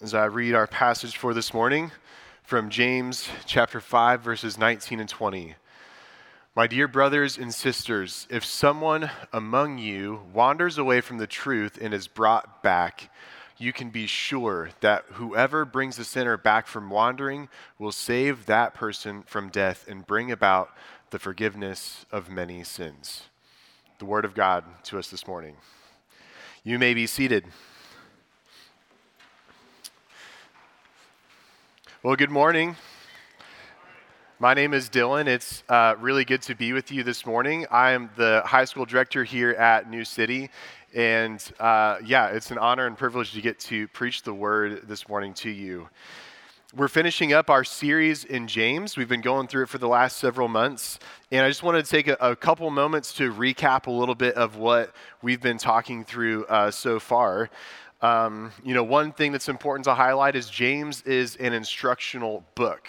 as I read our passage for this morning from James chapter 5, verses 19 and 20. My dear brothers and sisters, if someone among you wanders away from the truth and is brought back, you can be sure that whoever brings the sinner back from wandering will save that person from death and bring about the forgiveness of many sins. The Word of God to us this morning. You may be seated. Well, good morning. My name is Dylan. It's uh, really good to be with you this morning. I am the high school director here at New City. And uh, yeah, it's an honor and privilege to get to preach the word this morning to you. We're finishing up our series in James. We've been going through it for the last several months. And I just wanted to take a, a couple moments to recap a little bit of what we've been talking through uh, so far. Um, you know, one thing that's important to highlight is James is an instructional book.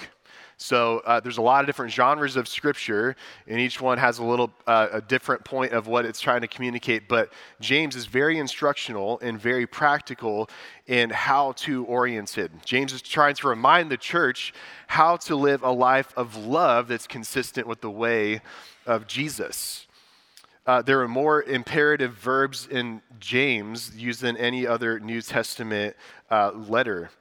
So uh, there's a lot of different genres of scripture, and each one has a little uh, a different point of what it's trying to communicate. But James is very instructional and very practical and how to oriented. James is trying to remind the church how to live a life of love that's consistent with the way of Jesus. Uh, there are more imperative verbs in James used than any other New Testament uh, letter.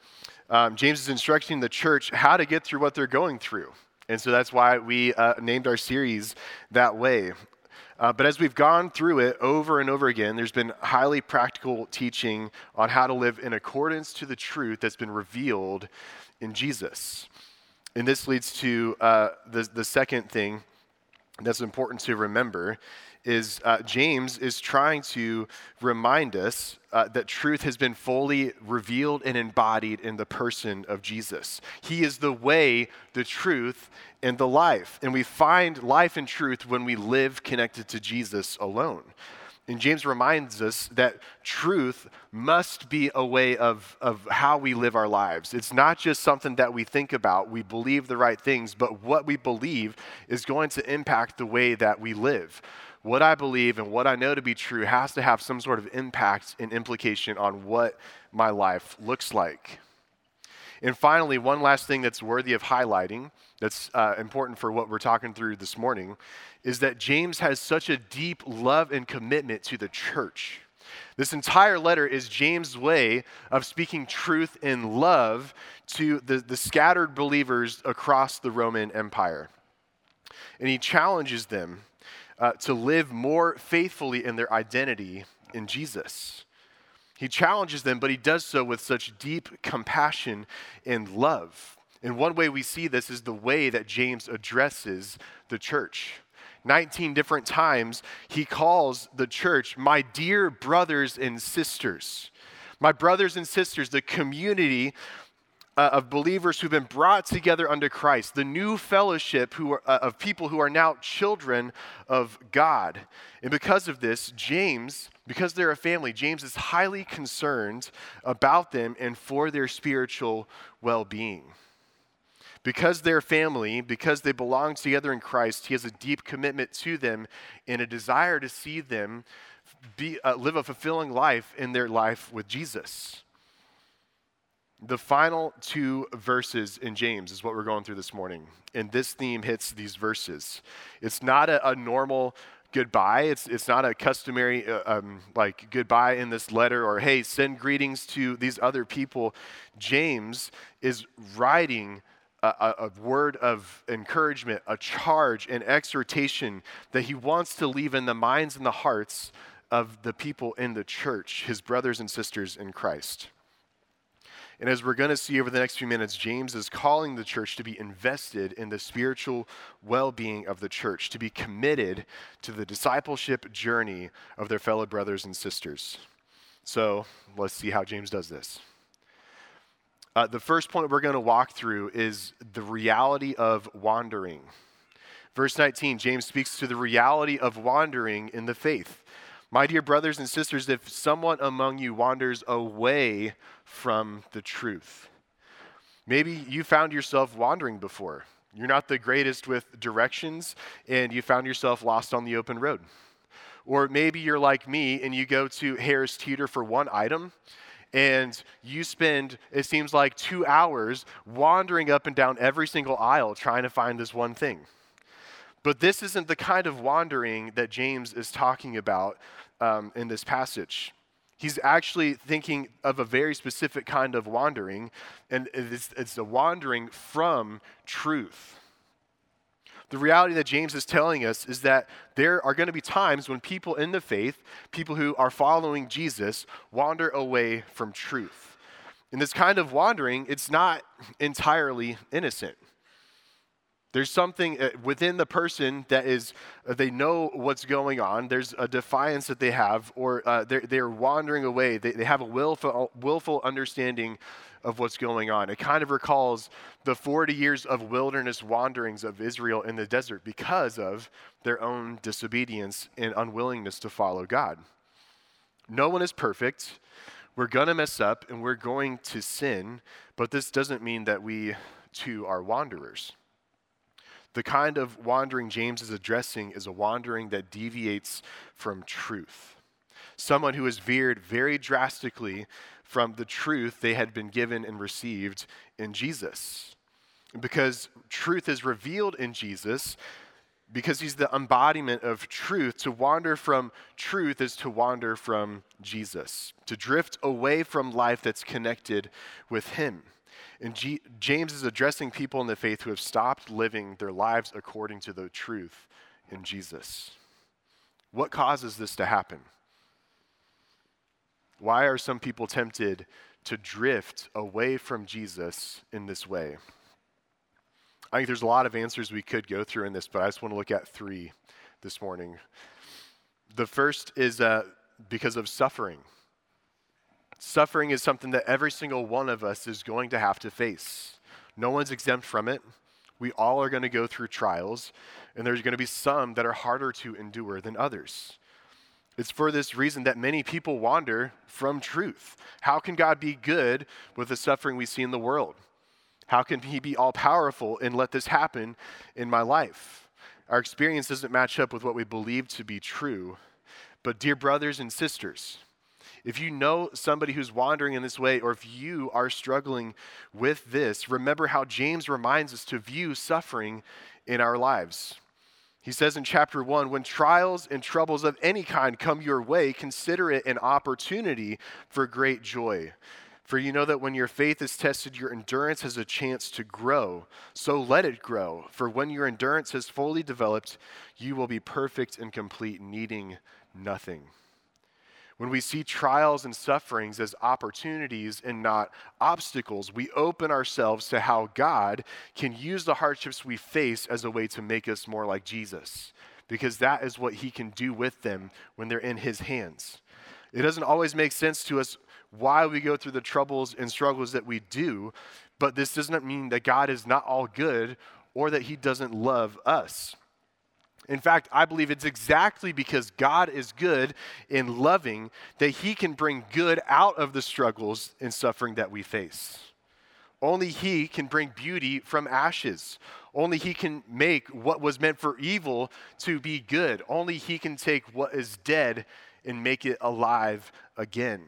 Um, James is instructing the church how to get through what they're going through. And so that's why we uh, named our series that way. Uh, but as we've gone through it over and over again, there's been highly practical teaching on how to live in accordance to the truth that's been revealed in Jesus. And this leads to uh, the, the second thing that's important to remember is uh, James is trying to remind us uh, that truth has been fully revealed and embodied in the person of Jesus. He is the way, the truth, and the life. And we find life and truth when we live connected to Jesus alone. And James reminds us that truth must be a way of, of how we live our lives. It's not just something that we think about, we believe the right things, but what we believe is going to impact the way that we live what I believe and what I know to be true has to have some sort of impact and implication on what my life looks like. And finally, one last thing that's worthy of highlighting, that's uh, important for what we're talking through this morning, is that James has such a deep love and commitment to the church. This entire letter is James' way of speaking truth in love to the, the scattered believers across the Roman Empire. And he challenges them uh, to live more faithfully in their identity in Jesus. He challenges them, but he does so with such deep compassion and love. And one way we see this is the way that James addresses the church. 19 different times, he calls the church, my dear brothers and sisters. My brothers and sisters, the community uh, of believers who've been brought together under Christ, the new fellowship who are, uh, of people who are now children of God. And because of this, James, because they're a family, James is highly concerned about them and for their spiritual well being. Because they're family, because they belong together in Christ, he has a deep commitment to them and a desire to see them be, uh, live a fulfilling life in their life with Jesus. The final two verses in James is what we're going through this morning. And this theme hits these verses. It's not a, a normal goodbye. It's, it's not a customary, uh, um, like, goodbye in this letter or, hey, send greetings to these other people. James is writing a, a, word of encouragement, a charge, an exhortation that he wants to leave in the minds and the hearts of the people in the church, his brothers and sisters in Christ. And as we're going to see over the next few minutes, James is calling the church to be invested in the spiritual well being of the church, to be committed to the discipleship journey of their fellow brothers and sisters. So let's see how James does this. Uh, the first point we're going to walk through is the reality of wandering. Verse 19, James speaks to the reality of wandering in the faith. My dear brothers and sisters, if someone among you wanders away from the truth, maybe you found yourself wandering before. You're not the greatest with directions, and you found yourself lost on the open road. Or maybe you're like me and you go to Harris Teeter for one item, and you spend, it seems like, two hours wandering up and down every single aisle trying to find this one thing. But this isn't the kind of wandering that James is talking about um, in this passage. He's actually thinking of a very specific kind of wandering, and it's, it's a wandering from truth. The reality that James is telling us is that there are going to be times when people in the faith, people who are following Jesus, wander away from truth. And this kind of wandering, it's not entirely innocent. There's something uh, within the person that is, uh, they know what's going on. There's a defiance that they have, or uh, they're, they're wandering away. They, they have a willful, willful understanding of what's going on. It kind of recalls the 40 years of wilderness wanderings of Israel in the desert because of their own disobedience and unwillingness to follow God. No one is perfect. We're going to mess up and we're going to sin, but this doesn't mean that we too are wanderers. The kind of wandering James is addressing is a wandering that deviates from truth. Someone who has veered very drastically from the truth they had been given and received in Jesus. Because truth is revealed in Jesus, because he's the embodiment of truth, to wander from truth is to wander from Jesus, to drift away from life that's connected with him. And G- James is addressing people in the faith who have stopped living their lives according to the truth in Jesus. What causes this to happen? Why are some people tempted to drift away from Jesus in this way? I think there's a lot of answers we could go through in this, but I just want to look at three this morning. The first is uh, because of suffering. Suffering is something that every single one of us is going to have to face. No one's exempt from it. We all are going to go through trials, and there's going to be some that are harder to endure than others. It's for this reason that many people wander from truth. How can God be good with the suffering we see in the world? How can He be all powerful and let this happen in my life? Our experience doesn't match up with what we believe to be true. But, dear brothers and sisters, if you know somebody who's wandering in this way, or if you are struggling with this, remember how James reminds us to view suffering in our lives. He says in chapter 1 when trials and troubles of any kind come your way, consider it an opportunity for great joy. For you know that when your faith is tested, your endurance has a chance to grow. So let it grow. For when your endurance has fully developed, you will be perfect and complete, needing nothing. When we see trials and sufferings as opportunities and not obstacles, we open ourselves to how God can use the hardships we face as a way to make us more like Jesus, because that is what He can do with them when they're in His hands. It doesn't always make sense to us why we go through the troubles and struggles that we do, but this doesn't mean that God is not all good or that He doesn't love us. In fact, I believe it's exactly because God is good and loving that He can bring good out of the struggles and suffering that we face. Only He can bring beauty from ashes. Only He can make what was meant for evil to be good. Only He can take what is dead and make it alive again.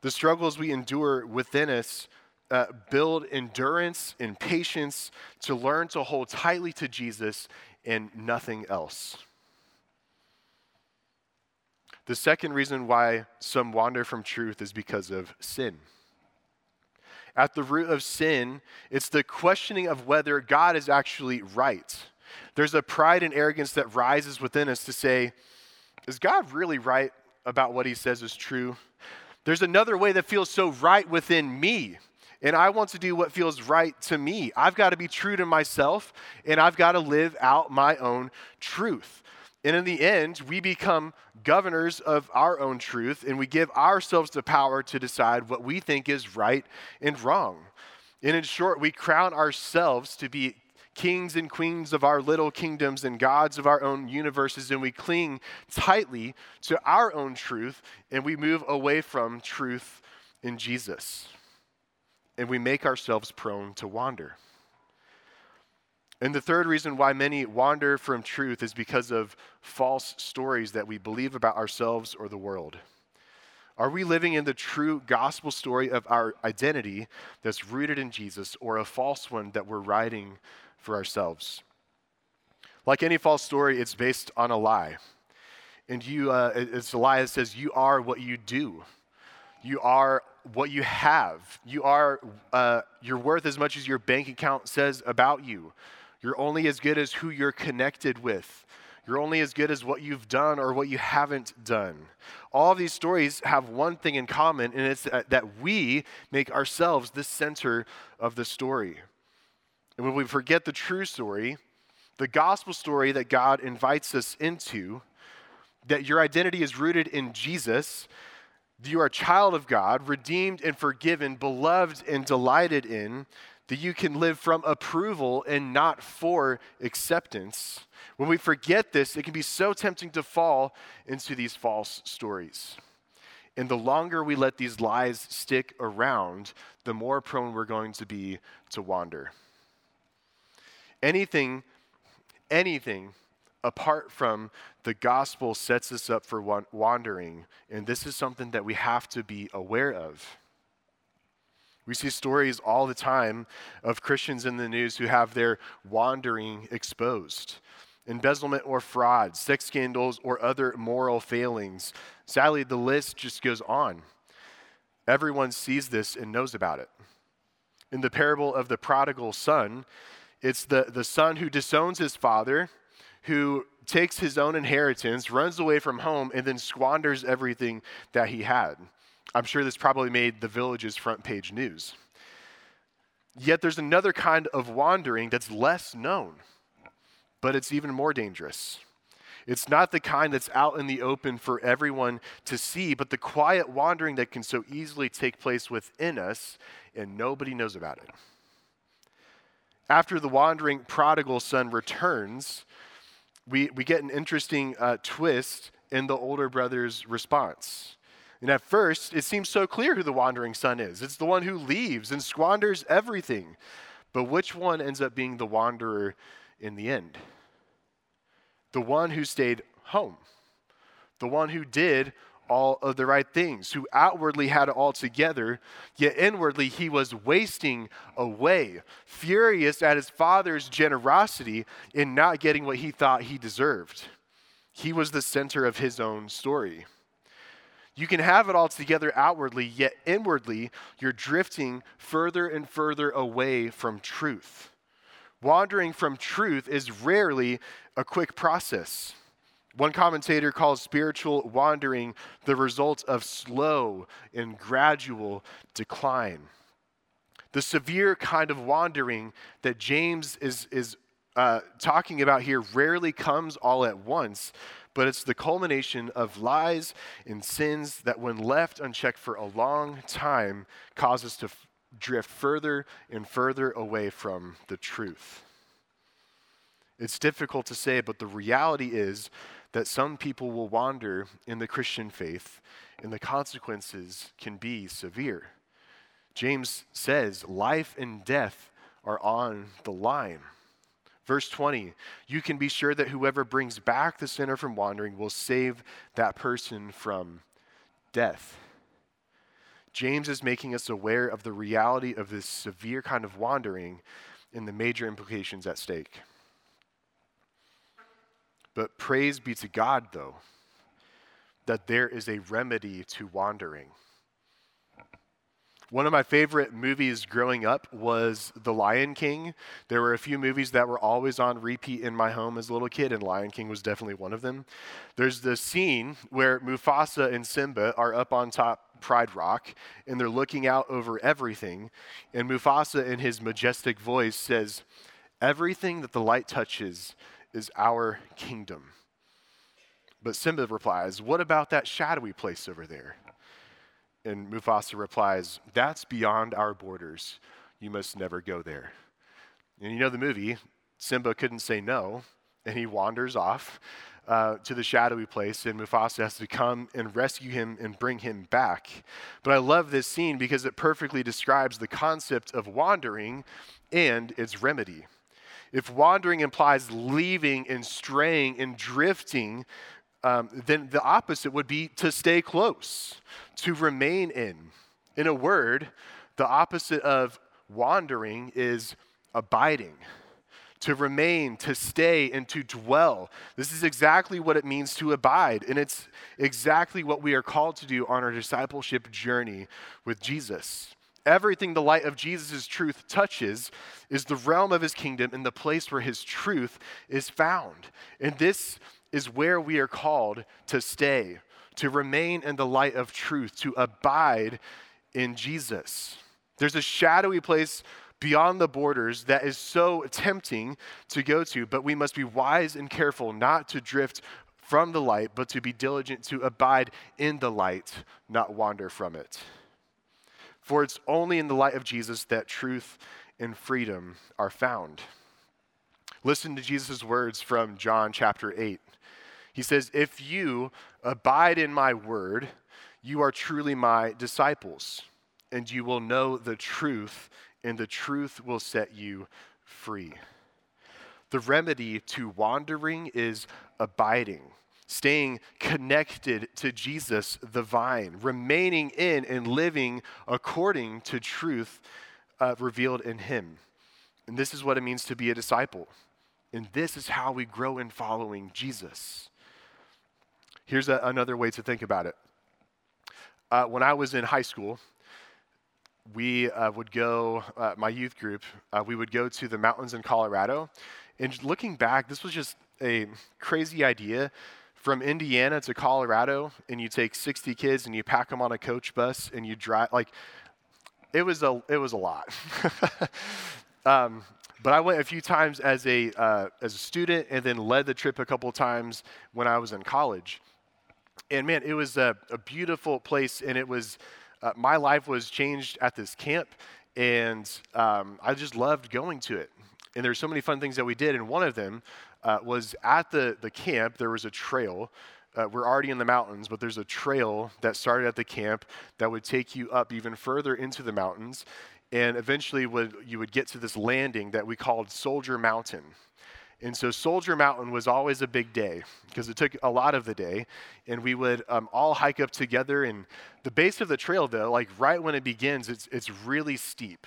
The struggles we endure within us uh, build endurance and patience to learn to hold tightly to Jesus and nothing else. The second reason why some wander from truth is because of sin. At the root of sin, it's the questioning of whether God is actually right. There's a pride and arrogance that rises within us to say, is God really right about what he says is true? There's another way that feels so right within me and I want to do what feels right to me. I've got to be true to myself, and I've got to live out my own truth. And in the end, we become governors of our own truth, and we give ourselves the power to decide what we think is right and wrong. And in short, we crown ourselves to be kings and queens of our little kingdoms and gods of our own universes, and we cling tightly to our own truth, and we move away from truth in Jesus and we make ourselves prone to wander. And the third reason why many wander from truth is because of false stories that we believe about ourselves or the world. Are we living in the true gospel story of our identity that's rooted in Jesus or a false one that we're writing for ourselves? Like any false story, it's based on a lie. And you, uh, it's a lie that says you are what you do. You are what you have. You are, uh, you're worth as much as your bank account says about you. You're only as good as who you're connected with. You're only as good as what you've done or what you haven't done. All these stories have one thing in common, and it's that we make ourselves the center of the story. And when we forget the true story, the gospel story that God invites us into, that your identity is rooted in Jesus, you are a child of God, redeemed and forgiven, beloved and delighted in, that you can live from approval and not for acceptance. When we forget this, it can be so tempting to fall into these false stories. And the longer we let these lies stick around, the more prone we're going to be to wander. Anything, anything apart from the gospel sets us up for wandering. And this is something that we have to be aware of. We see stories all the time of Christians in the news who have their wandering exposed. Embezzlement or fraud, sex scandals, or other moral failings. Sadly, the list just goes on. Everyone sees this and knows about it. In the parable of the prodigal son, it's the, the son who disowns his father, who takes his own inheritance, runs away from home, and then squanders everything that he had. I'm sure this probably made the village's front page news. Yet there's another kind of wandering that's less known, but it's even more dangerous. It's not the kind that's out in the open for everyone to see, but the quiet wandering that can so easily take place within us and nobody knows about it. After the wandering prodigal son returns, we, we get an interesting uh, twist in the older brother's response. And at first, it seems so clear who the wandering son is. It's the one who leaves and squanders everything. But which one ends up being the wanderer in the end? The one who stayed home, the one who did all of the right things, who outwardly had it all together, yet inwardly he was wasting away, furious at his father's generosity in not getting what he thought he deserved. He was the center of his own story. You can have it all together outwardly, yet inwardly, you're drifting further and further away from truth. Wandering from truth is rarely a quick process. One commentator calls spiritual wandering the result of slow and gradual decline. The severe kind of wandering that James is, is uh, talking about here rarely comes all at once, but it's the culmination of lies and sins that, when left unchecked for a long time, cause us to f- drift further and further away from the truth. It's difficult to say, but the reality is that some people will wander in the Christian faith, and the consequences can be severe. James says, Life and death are on the line. Verse 20, you can be sure that whoever brings back the sinner from wandering will save that person from death. James is making us aware of the reality of this severe kind of wandering and the major implications at stake. But praise be to God, though, that there is a remedy to wandering. One of my favorite movies growing up was The Lion King. There were a few movies that were always on repeat in my home as a little kid, and Lion King was definitely one of them. There's the scene where Mufasa and Simba are up on top Pride Rock, and they're looking out over everything. And Mufasa, in his majestic voice, says, Everything that the light touches is our kingdom. But Simba replies, What about that shadowy place over there? And Mufasa replies, That's beyond our borders. You must never go there. And you know the movie, Simba couldn't say no, and he wanders off uh, to the shadowy place, and Mufasa has to come and rescue him and bring him back. But I love this scene because it perfectly describes the concept of wandering and its remedy. If wandering implies leaving and straying and drifting um, then the opposite would be to stay close, to remain in. In a word, the opposite of wandering is abiding to remain, to stay, and to dwell. This is exactly what it means to abide, and it's exactly what we are called to do on our discipleship journey with Jesus. Everything the light of Jesus' truth touches is the realm of his kingdom and the place where his truth is found. And this is where we are called to stay, to remain in the light of truth, to abide in Jesus. There's a shadowy place beyond the borders that is so tempting to go to, but we must be wise and careful not to drift from the light, but to be diligent to abide in the light, not wander from it. For it's only in the light of Jesus that truth and freedom are found. Listen to Jesus' words from John chapter 8. He says, If you abide in my word, you are truly my disciples, and you will know the truth, and the truth will set you free. The remedy to wandering is abiding, staying connected to Jesus, the vine, remaining in and living according to truth uh, revealed in Him. And this is what it means to be a disciple. And this is how we grow in following Jesus. Here's a, another way to think about it. Uh, when I was in high school, we uh, would go, uh, my youth group, uh, we would go to the mountains in Colorado. And looking back, this was just a crazy idea. From Indiana to Colorado, and you take 60 kids and you pack them on a coach bus and you drive, like, it was a, it was a lot. um, but I went a few times as a, uh, as a student and then led the trip a couple times when I was in college. And man, it was a, a beautiful place, and it was uh, my life was changed at this camp, and um, I just loved going to it. And there's so many fun things that we did, and one of them uh, was at the, the camp, there was a trail. Uh, we're already in the mountains, but there's a trail that started at the camp that would take you up even further into the mountains. And eventually, would, you would get to this landing that we called Soldier Mountain. And so Soldier Mountain was always a big day because it took a lot of the day. And we would um, all hike up together. And the base of the trail, though, like right when it begins, it's, it's really steep.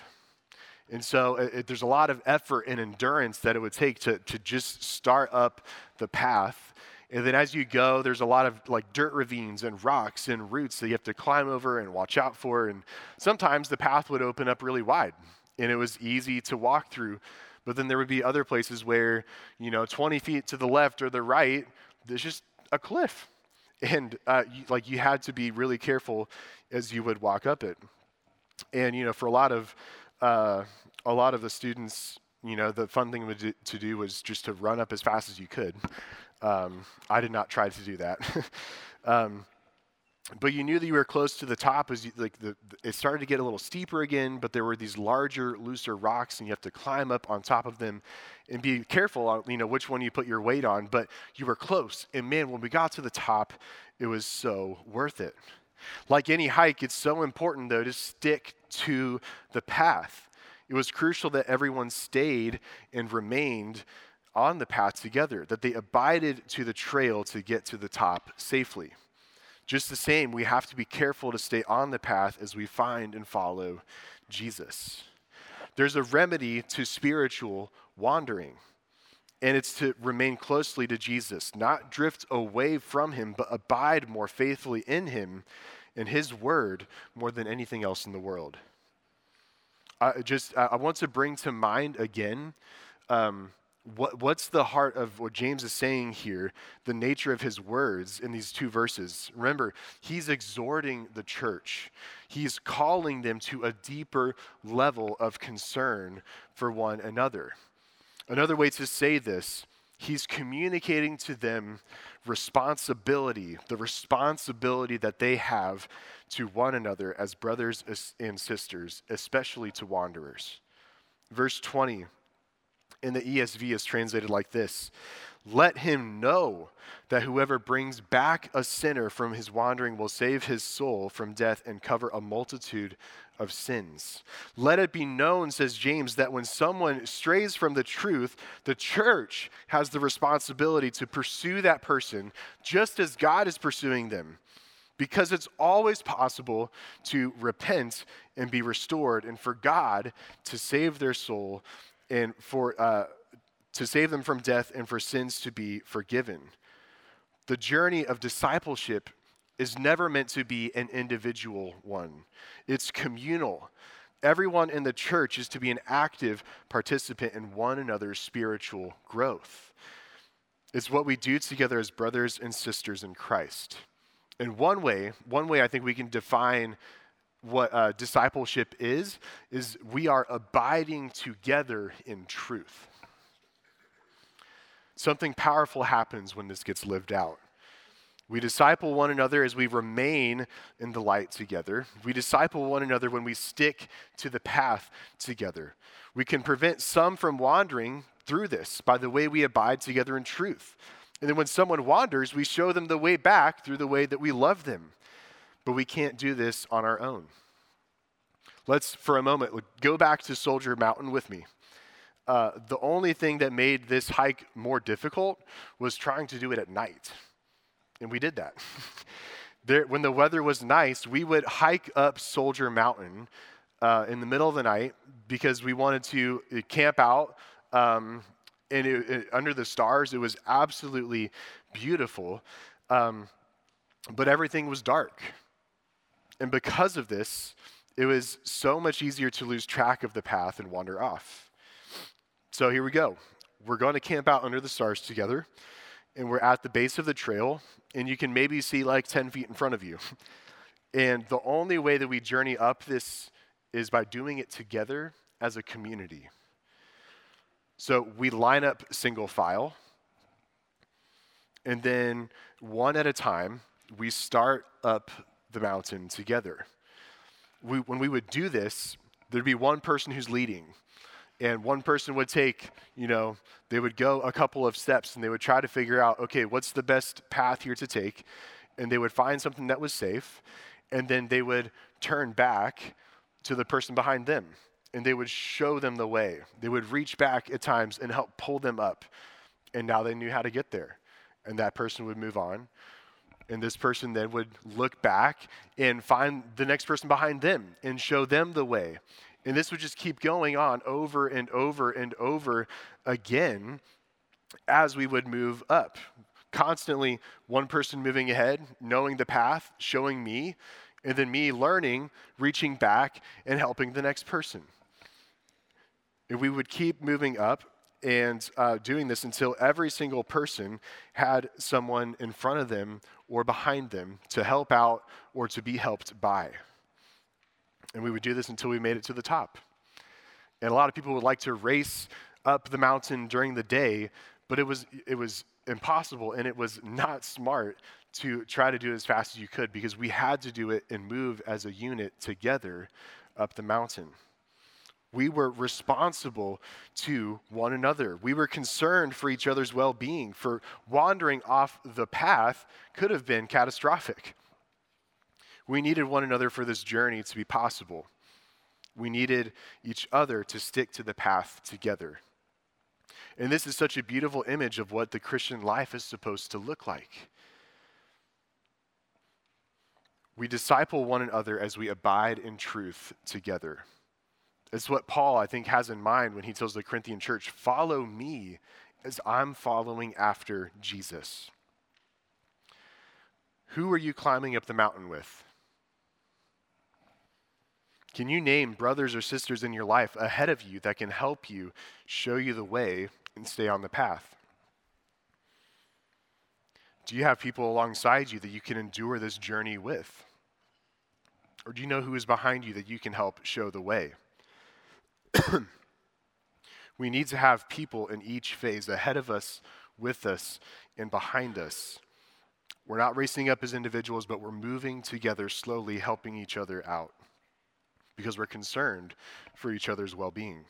And so it, it, there's a lot of effort and endurance that it would take to, to just start up the path. And then as you go, there's a lot of like dirt ravines and rocks and roots that you have to climb over and watch out for. And sometimes the path would open up really wide and it was easy to walk through. But then there would be other places where, you know, 20 feet to the left or the right, there's just a cliff. And uh, you, like you had to be really careful as you would walk up it. And, you know, for a lot of, uh, a lot of the students, you know, the fun thing to do was just to run up as fast as you could. Um, I did not try to do that. um, but you knew that you were close to the top as you, like the, it started to get a little steeper again but there were these larger looser rocks and you have to climb up on top of them and be careful on you know which one you put your weight on but you were close and man when we got to the top it was so worth it like any hike it's so important though to stick to the path. It was crucial that everyone stayed and remained on the path together that they abided to the trail to get to the top safely. Just the same, we have to be careful to stay on the path as we find and follow Jesus. There's a remedy to spiritual wandering, and it's to remain closely to Jesus, not drift away from him, but abide more faithfully in him and his word more than anything else in the world. I just I want to bring to mind again um, what, what's the heart of what James is saying here, the nature of his words in these two verses? Remember, he's exhorting the church, he's calling them to a deeper level of concern for one another. Another way to say this, he's communicating to them responsibility, the responsibility that they have to one another as brothers and sisters, especially to wanderers. Verse 20 in the ESV is translated like this let him know that whoever brings back a sinner from his wandering will save his soul from death and cover a multitude of sins. Let it be known, says James, that when someone strays from the truth, the church has the responsibility to pursue that person just as God is pursuing them. Because it's always possible to repent and be restored, and for God to save their soul and for uh, to save them from death and for sins to be forgiven. The journey of discipleship is never meant to be an individual one, it's communal. Everyone in the church is to be an active participant in one another's spiritual growth. It's what we do together as brothers and sisters in Christ. And one way, one way I think we can define what uh, discipleship is, is we are abiding together in truth. Something powerful happens when this gets lived out. We disciple one another as we remain in the light together. We disciple one another when we stick to the path together. We can prevent some from wandering through this by the way we abide together in truth. And then when someone wanders, we show them the way back through the way that we love them. But we can't do this on our own. Let's, for a moment, go back to Soldier Mountain with me. Uh, the only thing that made this hike more difficult was trying to do it at night. And we did that. there, when the weather was nice, we would hike up Soldier Mountain uh, in the middle of the night because we wanted to uh, camp out. Um, and it, it, under the stars, it was absolutely beautiful. Um, but everything was dark. And because of this, it was so much easier to lose track of the path and wander off. So here we go. We're going to camp out under the stars together, and we're at the base of the trail, and you can maybe see like 10 feet in front of you. And the only way that we journey up this is by doing it together as a community. So we line up single file, and then one at a time, we start up the mountain together. We, when we would do this, there'd be one person who's leading and one person would take, you know, they would go a couple of steps and they would try to figure out, okay, what's the best path here to take? And they would find something that was safe, and then they would turn back to the person behind them and they would show them the way. They would reach back at times and help pull them up. And now they knew how to get there. And that person would move on. And this person then would look back and find the next person behind them and show them the way. And this would just keep going on over and over and over again as we would move up. Constantly, one person moving ahead, knowing the path, showing me, and then me learning, reaching back, and helping the next person. If we would keep moving up and uh, doing this until every single person had someone in front of them or behind them to help out or to be helped by. And we would do this until we made it to the top. And a lot of people would like to race up the mountain during the day, but it was, it was impossible and it was not smart to try to do it as fast as you could because we had to do it and move as a unit together up the mountain. We were responsible to one another. We were concerned for each other's well being, for wandering off the path could have been catastrophic. We needed one another for this journey to be possible. We needed each other to stick to the path together. And this is such a beautiful image of what the Christian life is supposed to look like. We disciple one another as we abide in truth together. It's what Paul, I think, has in mind when he tells the Corinthian church follow me as I'm following after Jesus. Who are you climbing up the mountain with? Can you name brothers or sisters in your life ahead of you that can help you, show you the way, and stay on the path? Do you have people alongside you that you can endure this journey with? Or do you know who is behind you that you can help show the way? we need to have people in each phase ahead of us, with us, and behind us. We're not racing up as individuals, but we're moving together slowly, helping each other out because we're concerned for each other's well being.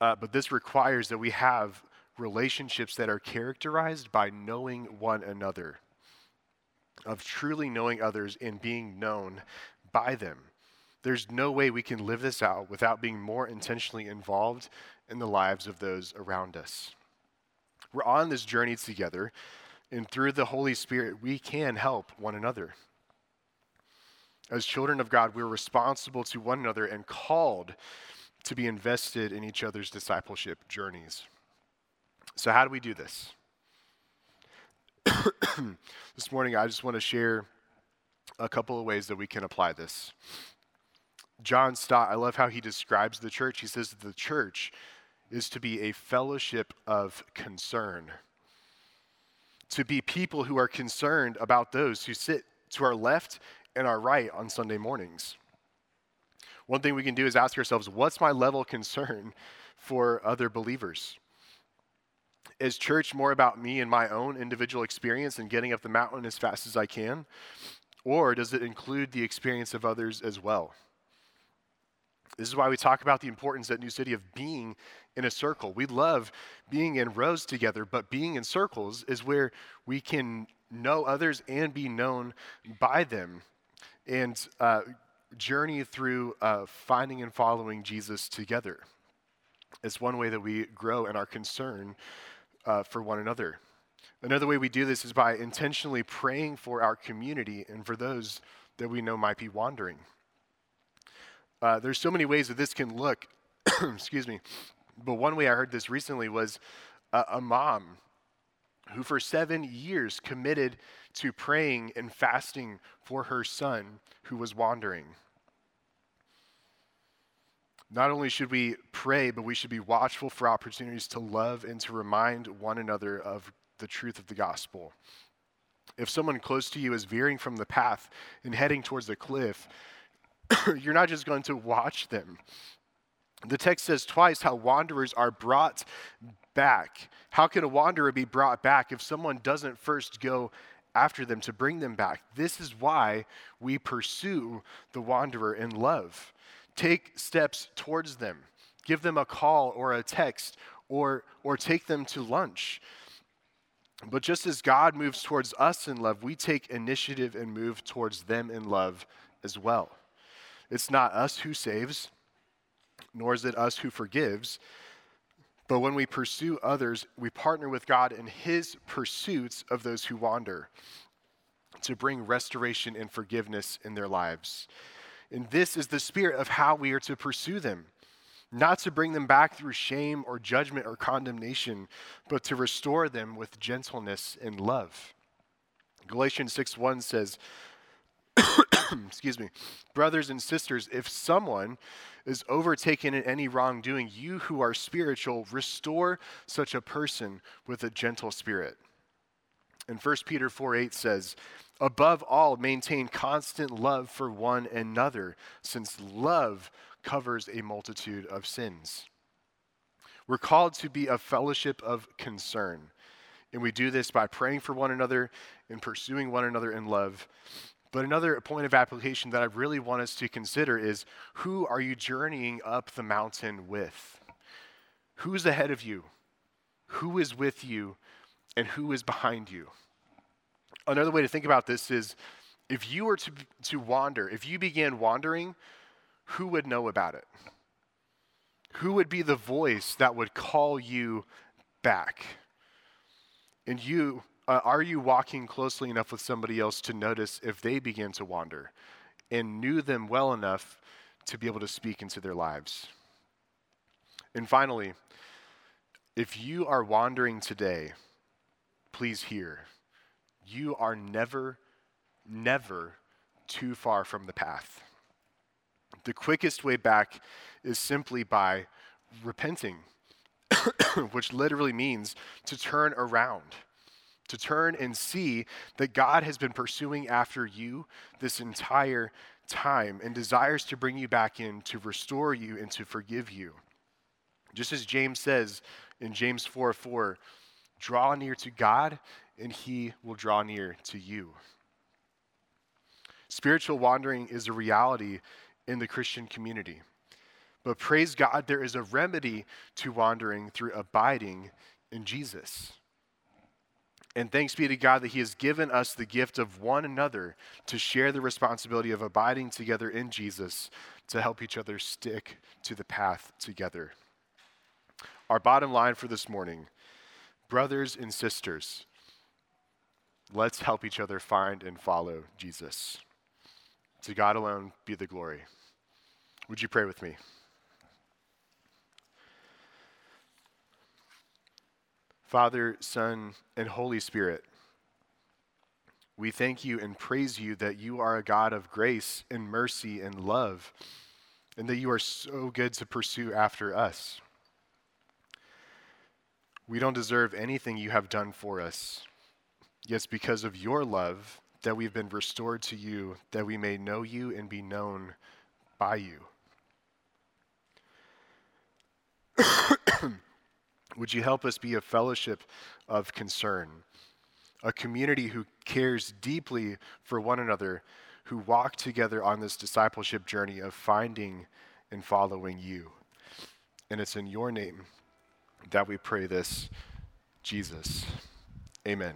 Uh, but this requires that we have relationships that are characterized by knowing one another, of truly knowing others and being known by them. There's no way we can live this out without being more intentionally involved in the lives of those around us. We're on this journey together, and through the Holy Spirit, we can help one another. As children of God, we're responsible to one another and called to be invested in each other's discipleship journeys. So, how do we do this? this morning, I just want to share a couple of ways that we can apply this. John Stott, I love how he describes the church. He says the church is to be a fellowship of concern, to be people who are concerned about those who sit to our left and our right on Sunday mornings. One thing we can do is ask ourselves what's my level of concern for other believers? Is church more about me and my own individual experience and getting up the mountain as fast as I can? Or does it include the experience of others as well? This is why we talk about the importance at New City of being in a circle. We love being in rows together, but being in circles is where we can know others and be known by them and uh, journey through uh, finding and following Jesus together. It's one way that we grow in our concern uh, for one another. Another way we do this is by intentionally praying for our community and for those that we know might be wandering. Uh, there's so many ways that this can look. excuse me. But one way I heard this recently was a, a mom who, for seven years, committed to praying and fasting for her son who was wandering. Not only should we pray, but we should be watchful for opportunities to love and to remind one another of the truth of the gospel. If someone close to you is veering from the path and heading towards the cliff, you're not just going to watch them. The text says twice how wanderers are brought back. How can a wanderer be brought back if someone doesn't first go after them to bring them back? This is why we pursue the wanderer in love. Take steps towards them, give them a call or a text, or, or take them to lunch. But just as God moves towards us in love, we take initiative and move towards them in love as well. It's not us who saves, nor is it us who forgives. But when we pursue others, we partner with God in His pursuits of those who wander to bring restoration and forgiveness in their lives. And this is the spirit of how we are to pursue them. Not to bring them back through shame or judgment or condemnation, but to restore them with gentleness and love. Galatians 6 1 says, excuse me, brothers and sisters, if someone is overtaken in any wrongdoing, you who are spiritual, restore such a person with a gentle spirit. And 1 Peter 4 8 says, Above all, maintain constant love for one another, since love covers a multitude of sins. We're called to be a fellowship of concern. And we do this by praying for one another and pursuing one another in love but another point of application that I really want us to consider is who are you journeying up the mountain with? Who's ahead of you? Who is with you? And who is behind you? Another way to think about this is if you were to, to wander, if you began wandering, who would know about it? Who would be the voice that would call you back? And you uh, are you walking closely enough with somebody else to notice if they begin to wander and knew them well enough to be able to speak into their lives? And finally, if you are wandering today, please hear you are never, never too far from the path. The quickest way back is simply by repenting, which literally means to turn around to turn and see that God has been pursuing after you this entire time and desires to bring you back in, to restore you, and to forgive you. Just as James says in James 4 4, draw near to God, and he will draw near to you. Spiritual wandering is a reality in the Christian community. But praise God, there is a remedy to wandering through abiding in Jesus. And thanks be to God that He has given us the gift of one another to share the responsibility of abiding together in Jesus to help each other stick to the path together. Our bottom line for this morning brothers and sisters, let's help each other find and follow Jesus. To God alone be the glory. Would you pray with me? Father, Son, and Holy Spirit, we thank you and praise you that you are a God of grace and mercy and love, and that you are so good to pursue after us. We don't deserve anything you have done for us. Yet it's because of your love that we've been restored to you, that we may know you and be known by you. Would you help us be a fellowship of concern, a community who cares deeply for one another, who walk together on this discipleship journey of finding and following you? And it's in your name that we pray this, Jesus. Amen.